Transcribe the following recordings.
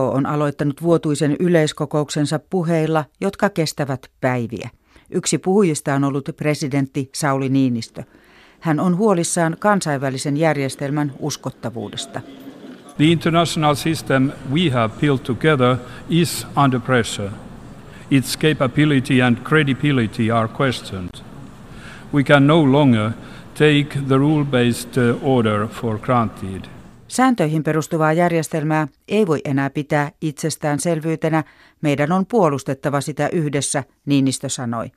On aloittanut vuotuisen yleiskokouksensa puheilla, jotka kestävät päiviä. Yksi puhujista on ollut presidentti Sauli Niinistö. Hän on huolissaan kansainvälisen järjestelmän uskottavuudesta. The international system we have built together is under pressure. Its capability and credibility are questioned. We can no longer take the rule-based order for granted. Sääntöihin perustuvaa järjestelmää ei voi enää pitää itsestäänselvyytenä. Meidän on puolustettava sitä yhdessä, Niinistö sanoi.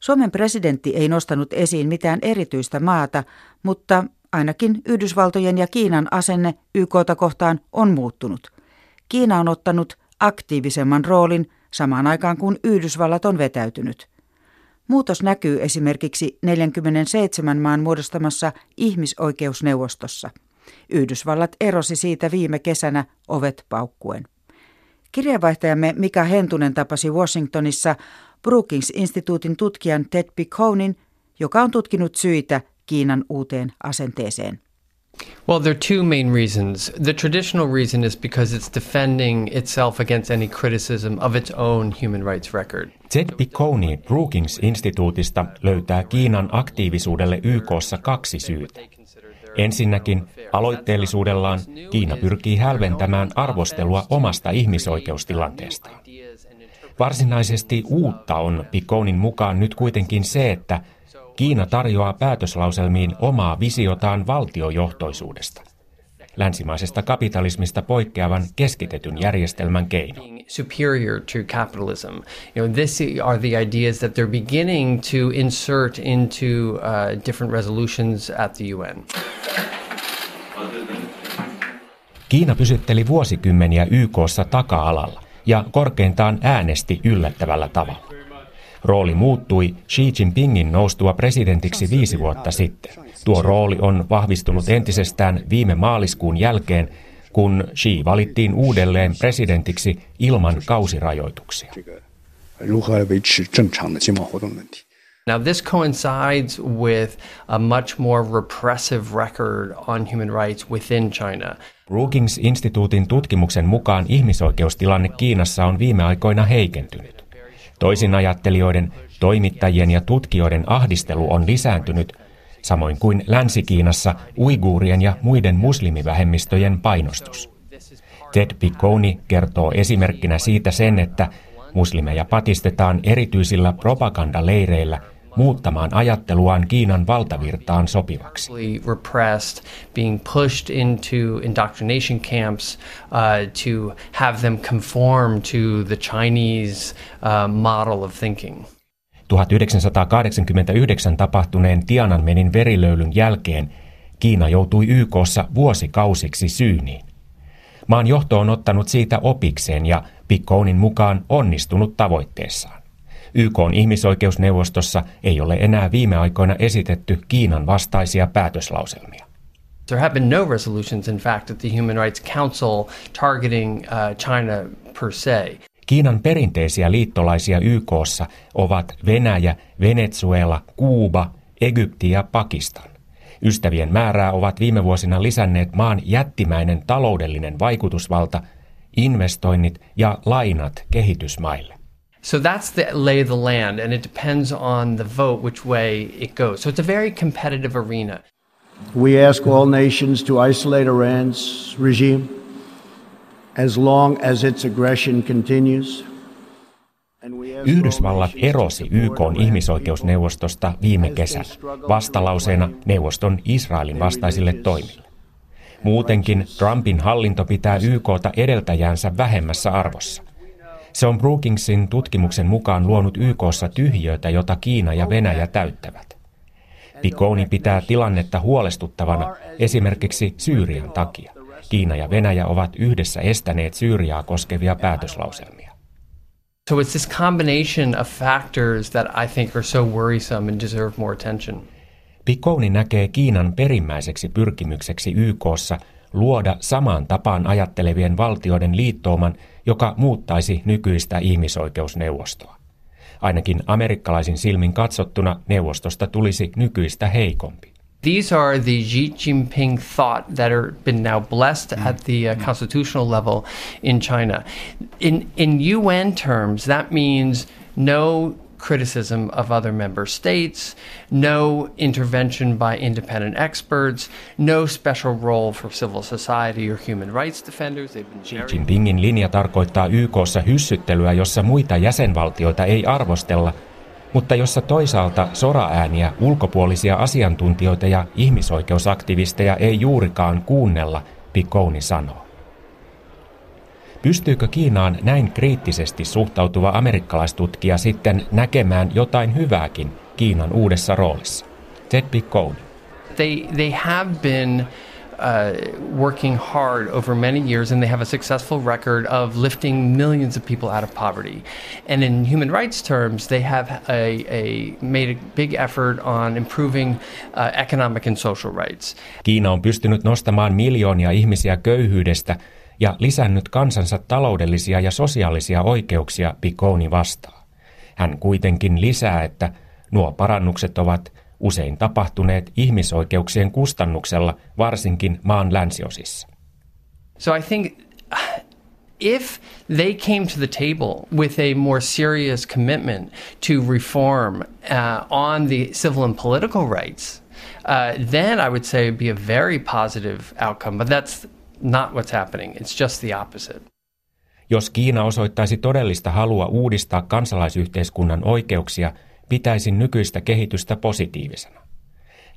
Suomen presidentti ei nostanut esiin mitään erityistä maata, mutta ainakin Yhdysvaltojen ja Kiinan asenne YKta kohtaan on muuttunut. Kiina on ottanut aktiivisemman roolin samaan aikaan kuin Yhdysvallat on vetäytynyt. Muutos näkyy esimerkiksi 47 maan muodostamassa ihmisoikeusneuvostossa. Yhdysvallat erosi siitä viime kesänä ovet paukkuen. Kirjeenvaihtajamme Mika Hentunen tapasi Washingtonissa Brookings-instituutin tutkijan Ted Piconin, joka on tutkinut syitä Kiinan uuteen asenteeseen. Well, there are two main reasons. The traditional reason is because it's defending itself against any criticism of its own human rights record. Ted Picconi Brookings-instituutista löytää Kiinan aktiivisuudelle YKssa kaksi syytä. Ensinnäkin aloitteellisuudellaan Kiina pyrkii hälventämään arvostelua omasta ihmisoikeustilanteestaan. Varsinaisesti uutta on Picconin mukaan nyt kuitenkin se, että Kiina tarjoaa päätöslauselmiin omaa visiotaan valtiojohtoisuudesta länsimaisesta kapitalismista poikkeavan keskitetyn järjestelmän keino. Superior to capitalism. You know, this are the ideas that they're beginning to insert into uh, different resolutions at the UN. Kiina pysytteli vuosikymmeniä YKssa taka-alalla ja korkeintaan äänesti yllättävällä tavalla. Rooli muuttui Xi Jinpingin noustua presidentiksi viisi vuotta sitten. Tuo rooli on vahvistunut entisestään viime maaliskuun jälkeen, kun Xi valittiin uudelleen presidentiksi ilman kausirajoituksia. Now, this coincides with a much more repressive record on human rights within China. Brookings-instituutin tutkimuksen mukaan ihmisoikeustilanne Kiinassa on viime aikoina heikentynyt. Toisinajattelijoiden, toimittajien ja tutkijoiden ahdistelu on lisääntynyt, samoin kuin Länsi-Kiinassa uiguurien ja muiden muslimivähemmistöjen painostus. Ted Picconi kertoo esimerkkinä siitä sen, että muslimeja patistetaan erityisillä propagandaleireillä muuttamaan ajatteluaan Kiinan valtavirtaan sopivaksi. 1989 tapahtuneen Tiananmenin verilöylyn jälkeen Kiina joutui YKssa vuosikausiksi syyniin. Maan johto on ottanut siitä opikseen ja Pikkounin mukaan onnistunut tavoitteessaan. YK on ihmisoikeusneuvostossa ei ole enää viime aikoina esitetty Kiinan vastaisia päätöslauselmia. There have been no resolutions, in fact, at the Human Rights Council targeting uh, China per se. Kiinan perinteisiä liittolaisia YKssa ovat Venäjä, Venezuela, Kuuba, Egypti ja Pakistan. Ystävien määrää ovat viime vuosina lisänneet maan jättimäinen taloudellinen vaikutusvalta, investoinnit ja lainat kehitysmaille. So that's the lay of the land, and it depends on the vote which way it goes. So it's a very competitive arena. We ask all nations to isolate Iran's regime as long as its aggression continues. Yhdysvallat erosi YK ihmisoikeusneuvostosta viime kesänä vastalauseena neuvoston Israelin vastaisille toimille. Muutenkin Trumpin hallinto pitää YKta edeltäjäänsä vähemmässä arvossa. Se on Brookingsin tutkimuksen mukaan luonut YKssa tyhjöitä, jota Kiina ja Venäjä täyttävät. Pikoni pitää tilannetta huolestuttavana esimerkiksi Syyrian takia. Kiina ja Venäjä ovat yhdessä estäneet Syyriaa koskevia päätöslauselmia. So it's this combination of factors that I think are so worrisome and deserve more attention. Picconi näkee Kiinan perimmäiseksi pyrkimykseksi YKssa luoda samaan tapaan ajattelevien valtioiden liittouman, joka muuttaisi nykyistä ihmisoikeusneuvostoa. Ainakin amerikkalaisin silmin katsottuna neuvostosta tulisi nykyistä heikompi. These are the Xi Jinping thought that are been now blessed mm. at the uh, mm. constitutional level in China. In in UN terms, that means no criticism of other member states, no intervention by independent experts, no special role for civil society or human rights defenders. Xi Jinpingin linja tarkoittaa YKssa hyssyttelyä, jossa muita jäsenvaltioita ei arvostella – mutta jossa toisaalta soraääniä, ulkopuolisia asiantuntijoita ja ihmisoikeusaktivisteja ei juurikaan kuunnella, Picconi sanoo. Pystyykö Kiinaan näin kriittisesti suhtautuva amerikkalaistutkija sitten näkemään jotain hyvääkin Kiinan uudessa roolissa? Ted Picconi. They, they have been uh, working hard over many years, and they have a successful record of lifting millions of people out of poverty. And in human rights terms, they have a, a made a big effort on improving uh, economic and social rights. Kiina on pystynyt nostamaan miljoonia ihmisiä köyhyydestä ja lisännyt kansansa taloudellisia ja sosiaalisia oikeuksia Piconi vastaa. Hän kuitenkin lisää, että nuo parannukset ovat usein tapahtuneet ihmisoikeuksien kustannuksella, varsinkin maan länsiosissa. So I think if they came to the table with a more serious commitment to reform uh, on the civil and political rights, uh, then I would say it'd be a very positive outcome. But that's not what's happening. It's just the opposite. Jos Kiina osoittaisi todellista halua uudistaa kansalaisyhteiskunnan oikeuksia – pitäisin nykyistä kehitystä positiivisena.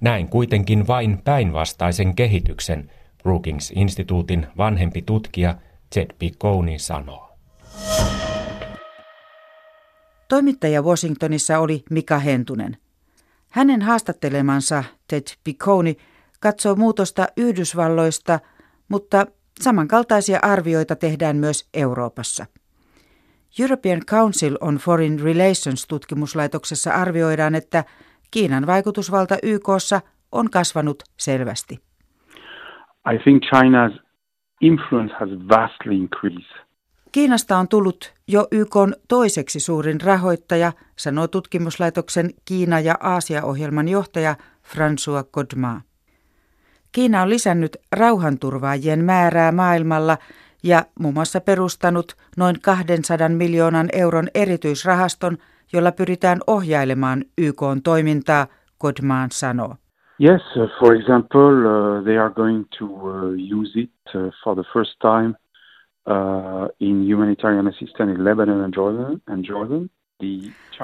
Näin kuitenkin vain päinvastaisen kehityksen, Brookings-instituutin vanhempi tutkija Ted Picconi sanoo. Toimittaja Washingtonissa oli Mika Hentunen. Hänen haastattelemansa Ted Picconi katsoo muutosta Yhdysvalloista, mutta samankaltaisia arvioita tehdään myös Euroopassa – European Council on Foreign Relations tutkimuslaitoksessa arvioidaan, että Kiinan vaikutusvalta YKssa on kasvanut selvästi. I think China's influence has vastly increased. Kiinasta on tullut jo YK toiseksi suurin rahoittaja, sanoo tutkimuslaitoksen Kiina- ja Aasia-ohjelman johtaja François Godma. Kiina on lisännyt rauhanturvaajien määrää maailmalla – ja muun muassa perustanut noin 200 miljoonan euron erityisrahaston, jolla pyritään ohjailemaan YK toimintaa, Godman sanoo. Yes, uh, for example, uh, they are going to uh, use it uh, for the first time uh, in humanitarian assistance in Lebanon and Jordan. And Jordan.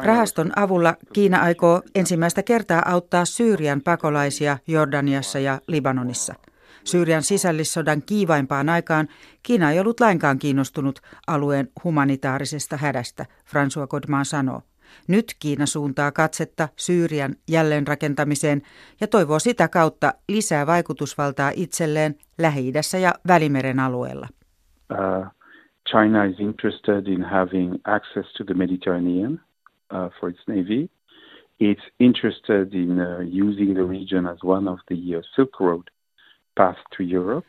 Rahaston avulla Kiina aikoo ensimmäistä kertaa auttaa Syyrian pakolaisia Jordaniassa ja Libanonissa – Syyrian sisällissodan kiivaimpaan aikaan Kiina ei ollut lainkaan kiinnostunut alueen humanitaarisesta hädästä, François Godman sanoo. Nyt Kiina suuntaa katsetta Syyrian jälleenrakentamiseen ja toivoo sitä kautta lisää vaikutusvaltaa itselleen lähi ja Välimeren alueella. Uh, China is interested in having access to the Mediterranean uh, for its navy. It's interested in uh, using the region as one of the uh, Silk Road path to Europe.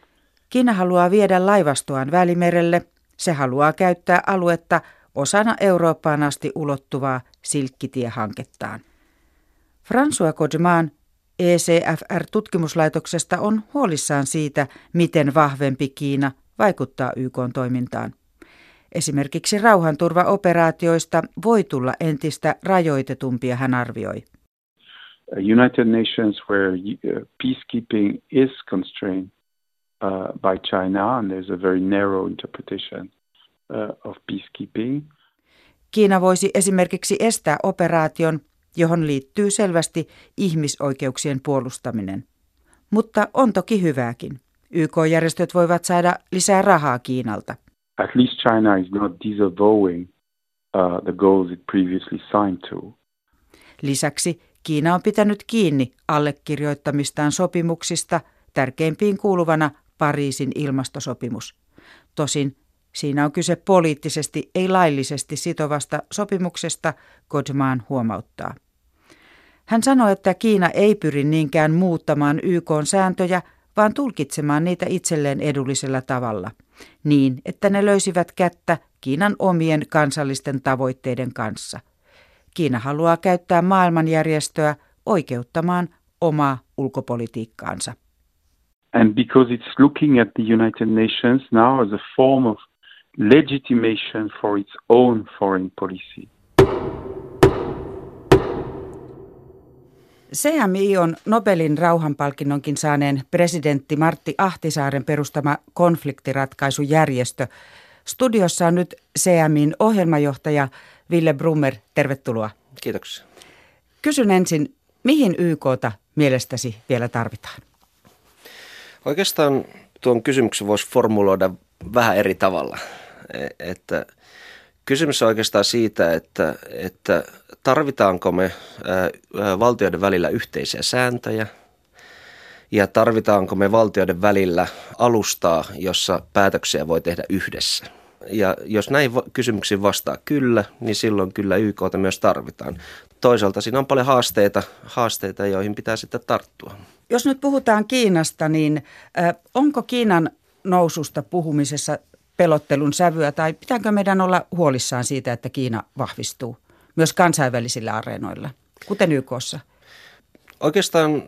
Kiina haluaa viedä laivastoaan Välimerelle. Se haluaa käyttää aluetta osana Eurooppaan asti ulottuvaa silkkitiehankettaan. François Kodmaan ECFR-tutkimuslaitoksesta on huolissaan siitä, miten vahvempi Kiina vaikuttaa YK toimintaan. Esimerkiksi rauhanturvaoperaatioista voi tulla entistä rajoitetumpia, hän arvioi. United Nations where uh, peacekeeping is constrained uh, by China, and there's a very narrow interpretation uh, of peacekeeping. Kiina voisi esimerkiksi estää operaation, johon liittyy selvästi ihmisoikeuksien puolustaminen. Mutta on toki hyvääkin. YK-järjestöt voivat saada lisää rahaa Kiinalta. At least China is not disavowing uh, the goals it previously signed to. Lisäksi Kiina on pitänyt kiinni allekirjoittamistaan sopimuksista, tärkeimpiin kuuluvana Pariisin ilmastosopimus. Tosin siinä on kyse poliittisesti, ei laillisesti sitovasta sopimuksesta, Godman huomauttaa. Hän sanoi, että Kiina ei pyri niinkään muuttamaan YK sääntöjä, vaan tulkitsemaan niitä itselleen edullisella tavalla, niin että ne löysivät kättä Kiinan omien kansallisten tavoitteiden kanssa – Kiina haluaa käyttää maailmanjärjestöä oikeuttamaan omaa ulkopolitiikkaansa. And because it's looking at the United Nations now as a form of legitimation for its own foreign policy. CMI on Nobelin rauhanpalkinnonkin saaneen presidentti Martti Ahtisaaren perustama konfliktiratkaisujärjestö. Studiossa on nyt CMIin ohjelmajohtaja Ville Brummer. Tervetuloa. Kiitoksia. Kysyn ensin, mihin YKta mielestäsi vielä tarvitaan? Oikeastaan tuon kysymyksen voisi formuloida vähän eri tavalla. E, että kysymys on oikeastaan siitä, että, että tarvitaanko me valtioiden välillä yhteisiä sääntöjä ja tarvitaanko me valtioiden välillä alustaa, jossa päätöksiä voi tehdä yhdessä. Ja jos näin kysymyksiin vastaa kyllä, niin silloin kyllä YKta myös tarvitaan. Toisaalta siinä on paljon haasteita, haasteita joihin pitää sitten tarttua. Jos nyt puhutaan Kiinasta, niin onko Kiinan noususta puhumisessa pelottelun sävyä tai pitääkö meidän olla huolissaan siitä, että Kiina vahvistuu myös kansainvälisillä areenoilla, kuten YKssa? Oikeastaan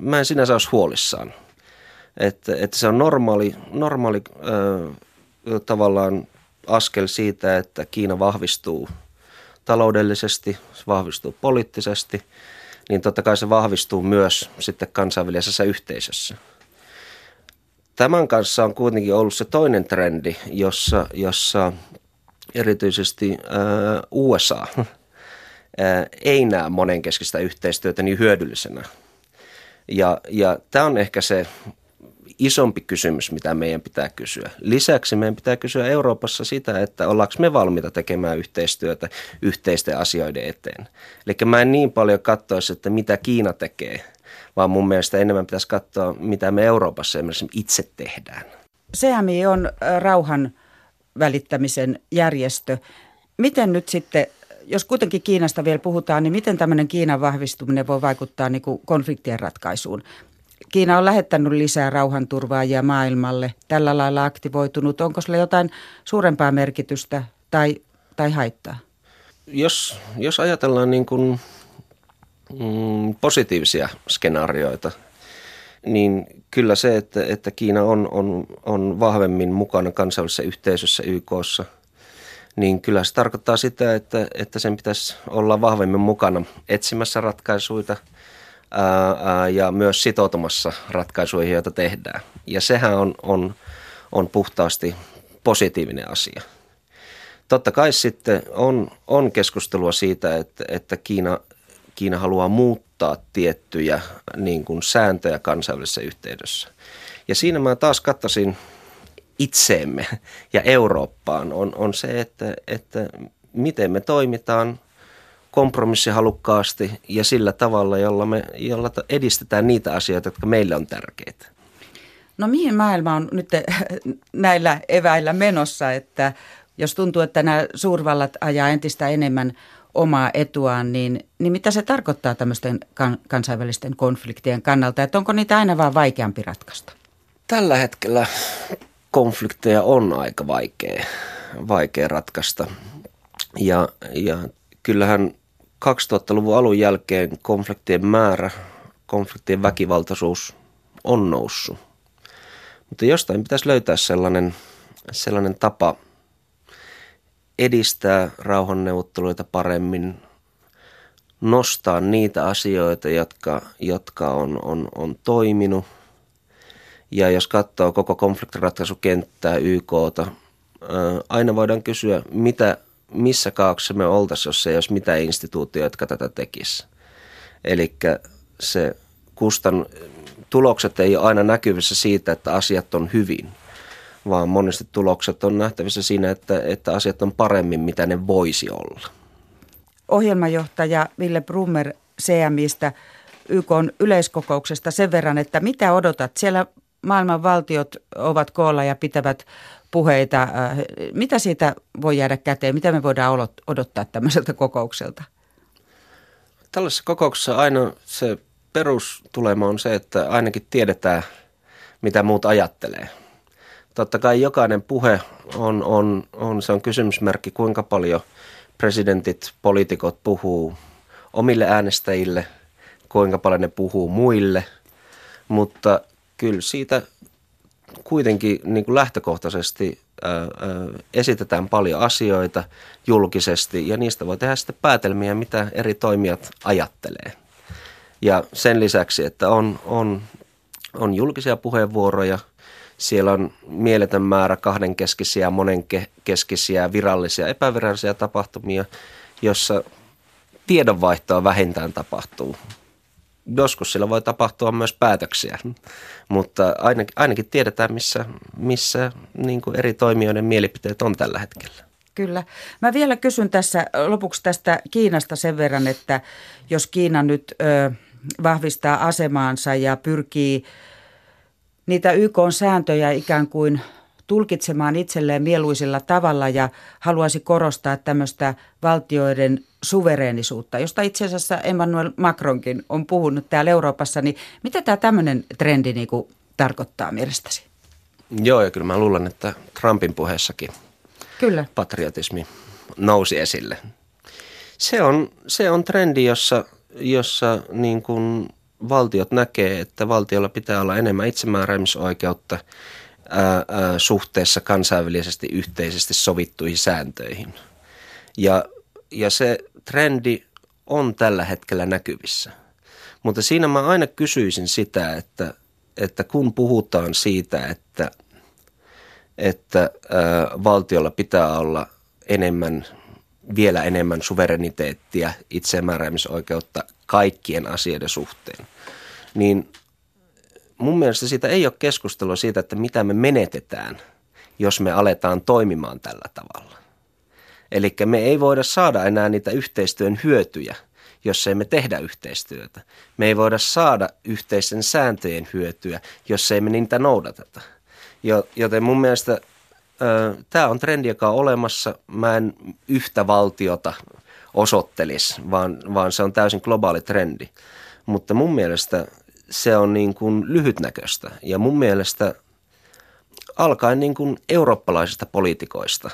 mä en sinänsä olisi huolissaan. Että, että se on normaali, normaali äh, tavallaan askel siitä, että Kiina vahvistuu taloudellisesti, se vahvistuu poliittisesti, niin totta kai se vahvistuu myös sitten kansainvälisessä yhteisössä. Tämän kanssa on kuitenkin ollut se toinen trendi, jossa, jossa erityisesti ää, USA ää, ei näe monenkeskistä yhteistyötä niin hyödyllisenä. Ja, ja tämä on ehkä se isompi kysymys, mitä meidän pitää kysyä. Lisäksi meidän pitää kysyä Euroopassa sitä, että ollaanko me valmiita tekemään yhteistyötä yhteisten asioiden eteen. Eli mä en niin paljon katsoisi, että mitä Kiina tekee, vaan mun mielestä enemmän pitäisi katsoa, mitä me Euroopassa esimerkiksi itse tehdään. CMI on rauhan välittämisen järjestö. Miten nyt sitten, jos kuitenkin Kiinasta vielä puhutaan, niin miten tämmöinen Kiinan vahvistuminen voi vaikuttaa niin kuin konfliktien ratkaisuun? Kiina on lähettänyt lisää rauhanturvaajia maailmalle, tällä lailla aktivoitunut. Onko sillä jotain suurempaa merkitystä tai, tai haittaa? Jos, jos ajatellaan niin kuin, mm, positiivisia skenaarioita, niin kyllä se, että, että Kiina on, on, on vahvemmin mukana kansainvälisessä yhteisössä YKssa, niin kyllä se tarkoittaa sitä, että, että sen pitäisi olla vahvemmin mukana etsimässä ratkaisuja – ää, ja myös sitoutumassa ratkaisuihin, joita tehdään. Ja sehän on, on, on puhtaasti positiivinen asia. Totta kai sitten on, on keskustelua siitä, että, että Kiina, Kiina haluaa muuttaa tiettyjä niin kuin sääntöjä kansainvälisessä yhteydessä. Ja siinä mä taas katsoisin itseemme ja Eurooppaan on, on se, että, että miten me toimitaan – kompromissihalukkaasti ja sillä tavalla, jolla me jolla edistetään niitä asioita, jotka meille on tärkeitä. No mihin maailma on nyt näillä eväillä menossa, että jos tuntuu, että nämä suurvallat ajaa entistä enemmän omaa etuaan, niin, niin mitä se tarkoittaa tämmöisten kan, kansainvälisten konfliktien kannalta, että onko niitä aina vaan vaikeampi ratkaista? Tällä hetkellä konflikteja on aika vaikea, vaikea ratkaista ja, ja kyllähän 2000-luvun alun jälkeen konfliktien määrä, konfliktien väkivaltaisuus on noussut. Mutta jostain pitäisi löytää sellainen, sellainen tapa edistää rauhanneuvotteluita paremmin, nostaa niitä asioita, jotka, jotka on, on, on toiminut. Ja jos katsoo koko konfliktiratkaisukenttää YKta, aina voidaan kysyä, mitä missä kaauksessa me oltaisiin, jos ei olisi mitään instituutioita, jotka tätä tekisi. Eli se kustan, tulokset ei ole aina näkyvissä siitä, että asiat on hyvin, vaan monesti tulokset on nähtävissä siinä, että, että asiat on paremmin, mitä ne voisi olla. Ohjelmajohtaja Ville Brummer CMistä YK yleiskokouksesta sen verran, että mitä odotat? Siellä maailman valtiot ovat koolla ja pitävät puheita. Äh, mitä siitä voi jäädä käteen? Mitä me voidaan odottaa tämmöiseltä kokoukselta? Tällaisessa kokouksessa aina se perustulema on se, että ainakin tiedetään, mitä muut ajattelee. Totta kai jokainen puhe on, on, on, se on kysymysmerkki, kuinka paljon presidentit, poliitikot puhuu omille äänestäjille, kuinka paljon ne puhuu muille, mutta kyllä siitä kuitenkin niin kuin lähtökohtaisesti ää, esitetään paljon asioita julkisesti ja niistä voi tehdä sitten päätelmiä, mitä eri toimijat ajattelee. Ja sen lisäksi, että on, on, on julkisia puheenvuoroja, siellä on mieletön määrä kahdenkeskisiä, monenkeskisiä, virallisia, epävirallisia tapahtumia, jossa tiedonvaihtoa vähintään tapahtuu. Joskus sillä voi tapahtua myös päätöksiä, mutta ainakin, ainakin tiedetään, missä, missä niin kuin eri toimijoiden mielipiteet on tällä hetkellä. Kyllä. Mä vielä kysyn tässä lopuksi tästä Kiinasta sen verran, että jos Kiina nyt ö, vahvistaa asemaansa ja pyrkii niitä YK-sääntöjä ikään kuin tulkitsemaan itselleen mieluisilla tavalla ja haluaisi korostaa tämmöistä valtioiden suvereenisuutta, josta itse asiassa Emmanuel Macronkin on puhunut täällä Euroopassa, niin mitä tämä tämmöinen trendi niin kuin tarkoittaa mielestäsi? Joo, ja kyllä mä luulen, että Trumpin puheessakin kyllä. patriotismi nousi esille. Se on, se on trendi, jossa, jossa niin kuin valtiot näkee, että valtiolla pitää olla enemmän itsemääräämisoikeutta suhteessa kansainvälisesti yhteisesti sovittuihin sääntöihin. Ja, ja se trendi on tällä hetkellä näkyvissä. Mutta siinä mä aina kysyisin sitä, että, että kun puhutaan siitä, että, että ää, valtiolla pitää olla enemmän, vielä enemmän suvereniteettia, itsemääräämisoikeutta kaikkien asioiden suhteen, niin mun mielestä siitä ei ole keskustelua siitä, että mitä me menetetään, jos me aletaan toimimaan tällä tavalla. Eli me ei voida saada enää niitä yhteistyön hyötyjä, jos ei me tehdä yhteistyötä. Me ei voida saada yhteisten sääntöjen hyötyä, jos ei me niitä noudateta. Joten mun mielestä tämä on trendi, joka on olemassa. Mä en yhtä valtiota osoittelisi, vaan, vaan se on täysin globaali trendi. Mutta mun mielestä se on niin kuin lyhytnäköistä ja mun mielestä alkaen niin kuin eurooppalaisista poliitikoista.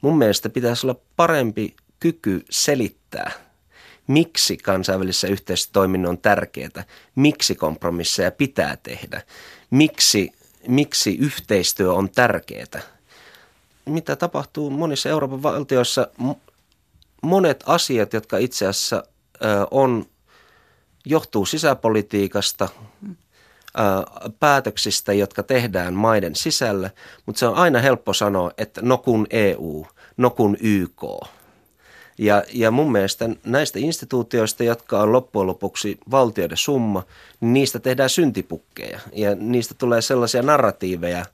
Mun mielestä pitäisi olla parempi kyky selittää, miksi kansainvälisessä yhteistoiminnon on tärkeää, miksi kompromisseja pitää tehdä, miksi, miksi yhteistyö on tärkeää. Mitä tapahtuu monissa Euroopan valtioissa, monet asiat, jotka itse asiassa on johtuu sisäpolitiikasta, päätöksistä, jotka tehdään maiden sisällä, mutta se on aina helppo sanoa, että no kun EU, no kun YK. Ja, ja mun mielestä näistä instituutioista, jotka on loppujen lopuksi valtioiden summa, niin niistä tehdään syntipukkeja ja niistä tulee sellaisia narratiiveja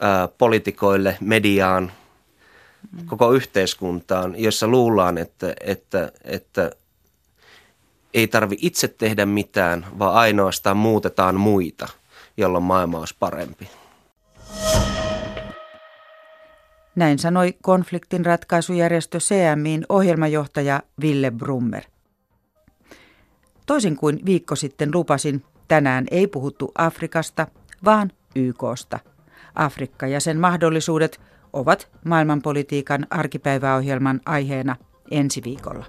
ää, politikoille, mediaan, koko yhteiskuntaan, jossa luullaan, että, että, että ei tarvi itse tehdä mitään, vaan ainoastaan muutetaan muita, jolloin maailma olisi parempi. Näin sanoi konfliktin ratkaisujärjestö CMIin ohjelmajohtaja Ville Brummer. Toisin kuin viikko sitten lupasin, tänään ei puhuttu Afrikasta, vaan YKsta. Afrikka ja sen mahdollisuudet ovat maailmanpolitiikan arkipäiväohjelman aiheena ensi viikolla.